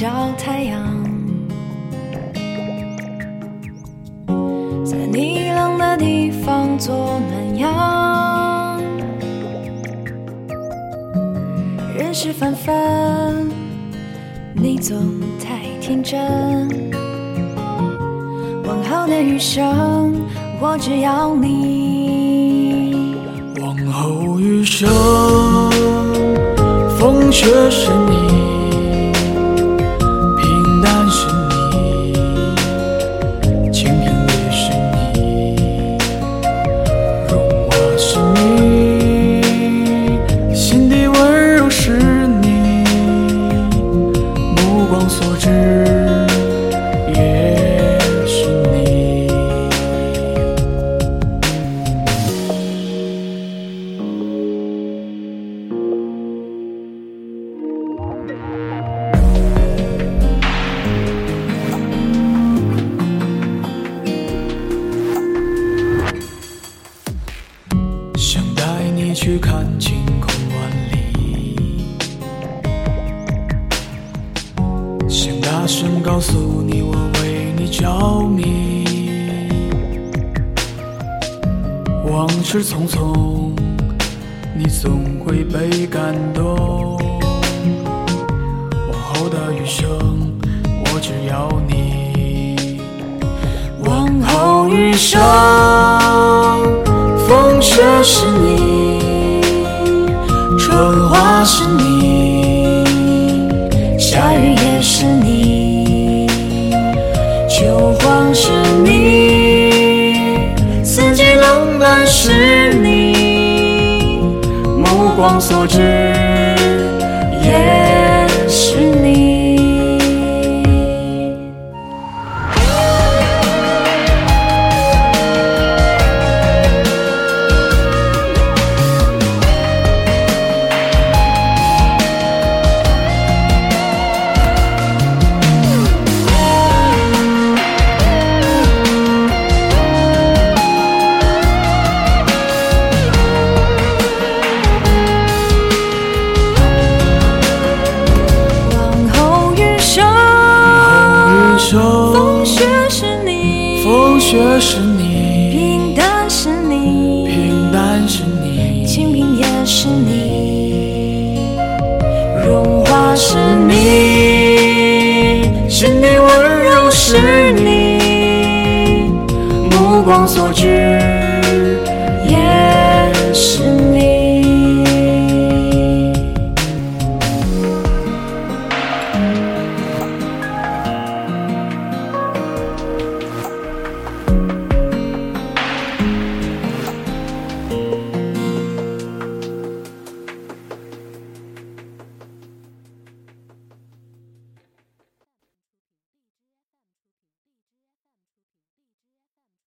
小太阳，在你冷的地方做暖阳。人世纷纷，你总太天真。往后的余生，我只要你。往后余生，风雪是你，目光所至也是你。想带你去看晴大声告诉你我为你着迷。往事匆匆，你总会被感动。往后的余生，我只要你。往后余生。风雪是你，春花是你，季冷暖是你，目光所至也风雪是你，风雪是你，平淡是你，平淡是你，清贫也是你，荣华是你，心底温柔是你，目光所至